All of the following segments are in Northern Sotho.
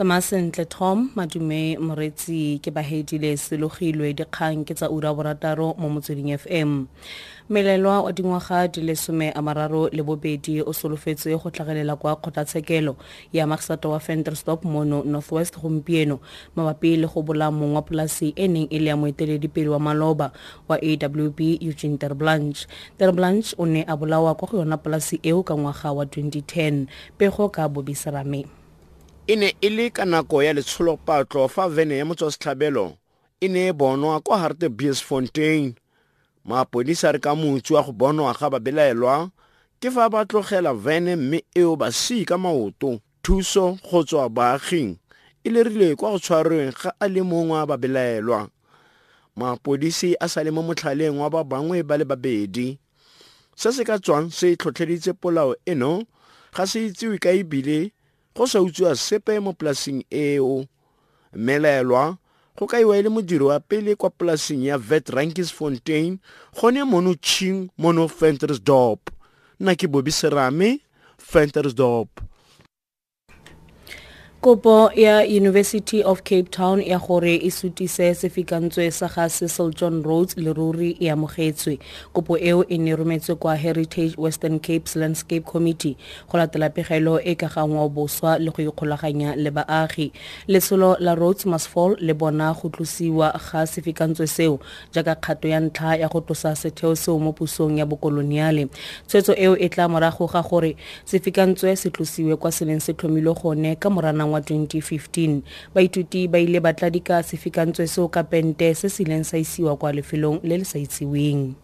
tsamaya sentle tom madume moretsi ke bahedile selogilwe dikgang ke tsa ura borataro mo motsweding fm melelwa wa dingwaga di le some a mararo le bobedi o solofetswe go tlhagelela kwa kgotlatshekelo ya maksato wa fenterstop mono northwest gompieno mabapi le go bola mong wa polasi e neng e le ya moeteledipele wa maloba wa awb eugene terblanche terblanche o ne a bolawa kwa go yona polasi eo ka ngwaga wa 2010 pego ka bobiserame e ne e le ka nako ya letsholopatlo fa vene ya motswasetlhabelo e ne e bonwa kwa hartebees fontaine mapodisa re ka motse wa go bonwa ga babelaelwa ke fa ba tlogela vene mme eo ba sii ka maoto. Thuso go tswa baaging e lerile kwa go tshwarweng ga a le mongwe wa babelaelwa mapodisi a sa le mo motlhaleng wa ba bangwe ba le babedi. Se se ka tswang se tlhotlheditse polao eno ga se itsewe ka ebile go sa utswiwa sepe mo polasing eo. Mmelaelwa go kaiwa e le modiri wa pele kwa polasing ya vet rankis fontaine gone mono ching mono ventersdorp. Nna ke bobi serame ventersdorp kopo ya university of cape town ya gore e sutise sefikantswe sa ga cecil john rhodes leruri e amogetswe. Kopo eo e ne rometswe kwa heritage western cape's landscape committee go latela pegelo e ka gangwa boswa le go ikgolaganya le baagi. Letsholo la rhodes must fall le bona go tlosiwa ga sefikantswe seo jaaka kgato ya ntlha ya go tlosa setheo seo mo pusong ya bokoloniale. Tshwetso eo e tla morago ga gore sefikantswe se tlosiwe kwa se neng se tlhomilwe gone ka moranang wa 2015 baithuti ba ile ba tladika sefikantswe seo ka pente se se ileng sa isiwa kwa lefelong le le sa itseweng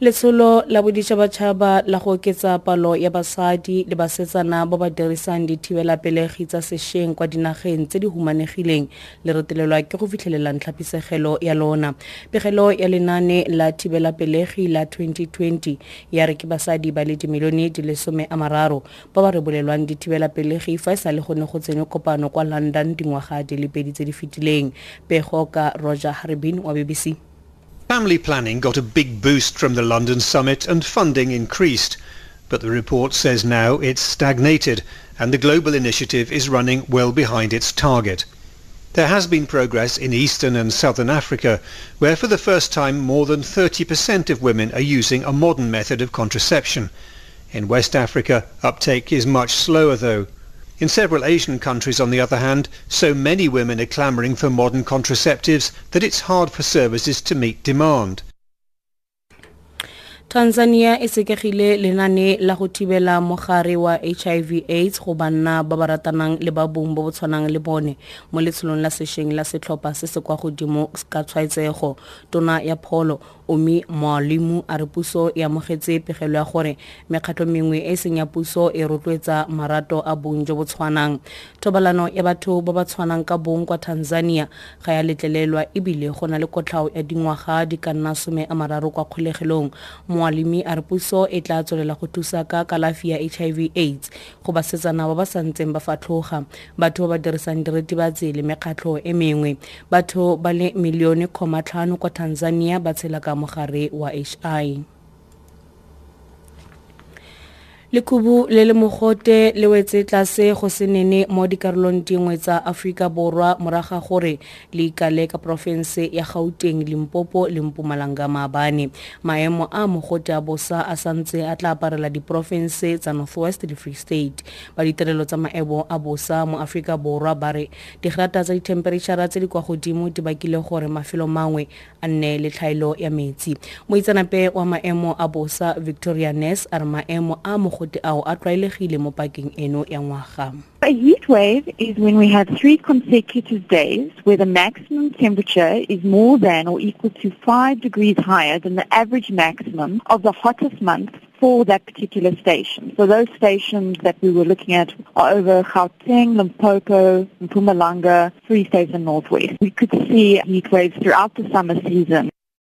letsholo la boditšhabatšhaba la go oketsa palo ya basadi le basetsana ba ba dirisang dithibelapelegi tsa sešweng kwa dinageng tse di humanegileng le retelelwa ke go fitlhelela ntlhapisegelo ya lona. Pegelo ya lenane la thibelapelegi la 2020 ya re ke basadi ba le dimilione di le some a mararo ba ba rebolelwang dithibelapelegi fa e sa le gone go tsenwe kopano kwa london dingwaga di le pedi tse di fetileng. Pego ka roger harbin wa bbc Family planning got a big boost from the London summit and funding increased. But the report says now it's stagnated and the global initiative is running well behind its target. There has been progress in Eastern and Southern Africa, where for the first time more than 30% of women are using a modern method of contraception. In West Africa, uptake is much slower though. In several Asian countries, on the other hand, so many women are clamouring for modern contraceptives that it's hard for services to meet demand. Tanzania e sekegile lenane la go thibela mogare wa hiv aids go banna ba ba ratanang le ba bong bo bo tshwanang le bone mo letsholong la sešweng la setlhopha se se kwa godimo ka tshwaetsego. Tona ya pholo omi mwalimu a re puso e amogetse pegelo ya gore mekgatlho mengwe e seng ya puso e rotloetsa marato a bong jo bo tshwanang. Thobalano ya batho ba ba tshwanang ka bong kwa tanzania ga ya letlelelwa ebile go na le kotlhao ya dingwaga di ka nna some a mararo kwa kgolegelong moalimi a re puso e tla tswelela go thusa ka kalafi ya hiv aids go basetsana ba ba santseng ba fatlhoga. Batho ba ba dirisang diritibatsi le mekgatlho e mengwe. Batho ba le milione 5 kwa tanzania ba tshela ka mogare wa hi lekhubu le le mogote le wetse tlase go se nene mo dikarolong dingwe tsa aforika borwa moraga gore le ikale ka porofense ya gauteng limpopo le mpumalanga maabane maemo a mogote a bosa a santse a tla aparela diporofense tsa northwest le free state. Ba ditirelo tsa maemo a bosa mo aforika borwa ba re digrata tsa dithemperetšhara tse di kwa godimo di bakile gore mafelo mangwe a nne le tlhaelo ya metsi. Moitsanape wa maemo a bosa victoria ness a re maemo a mogote a heat wave is when we have three consecutive days where the maximum temperature is more than or equal to 5 degrees higher than the average maximum of the hottest month for that particular station. So those stations that we were looking at are over Gauteng, Limpopo, Mpumalanga, Free State and Northwest. We could see heat waves throughout the summer season.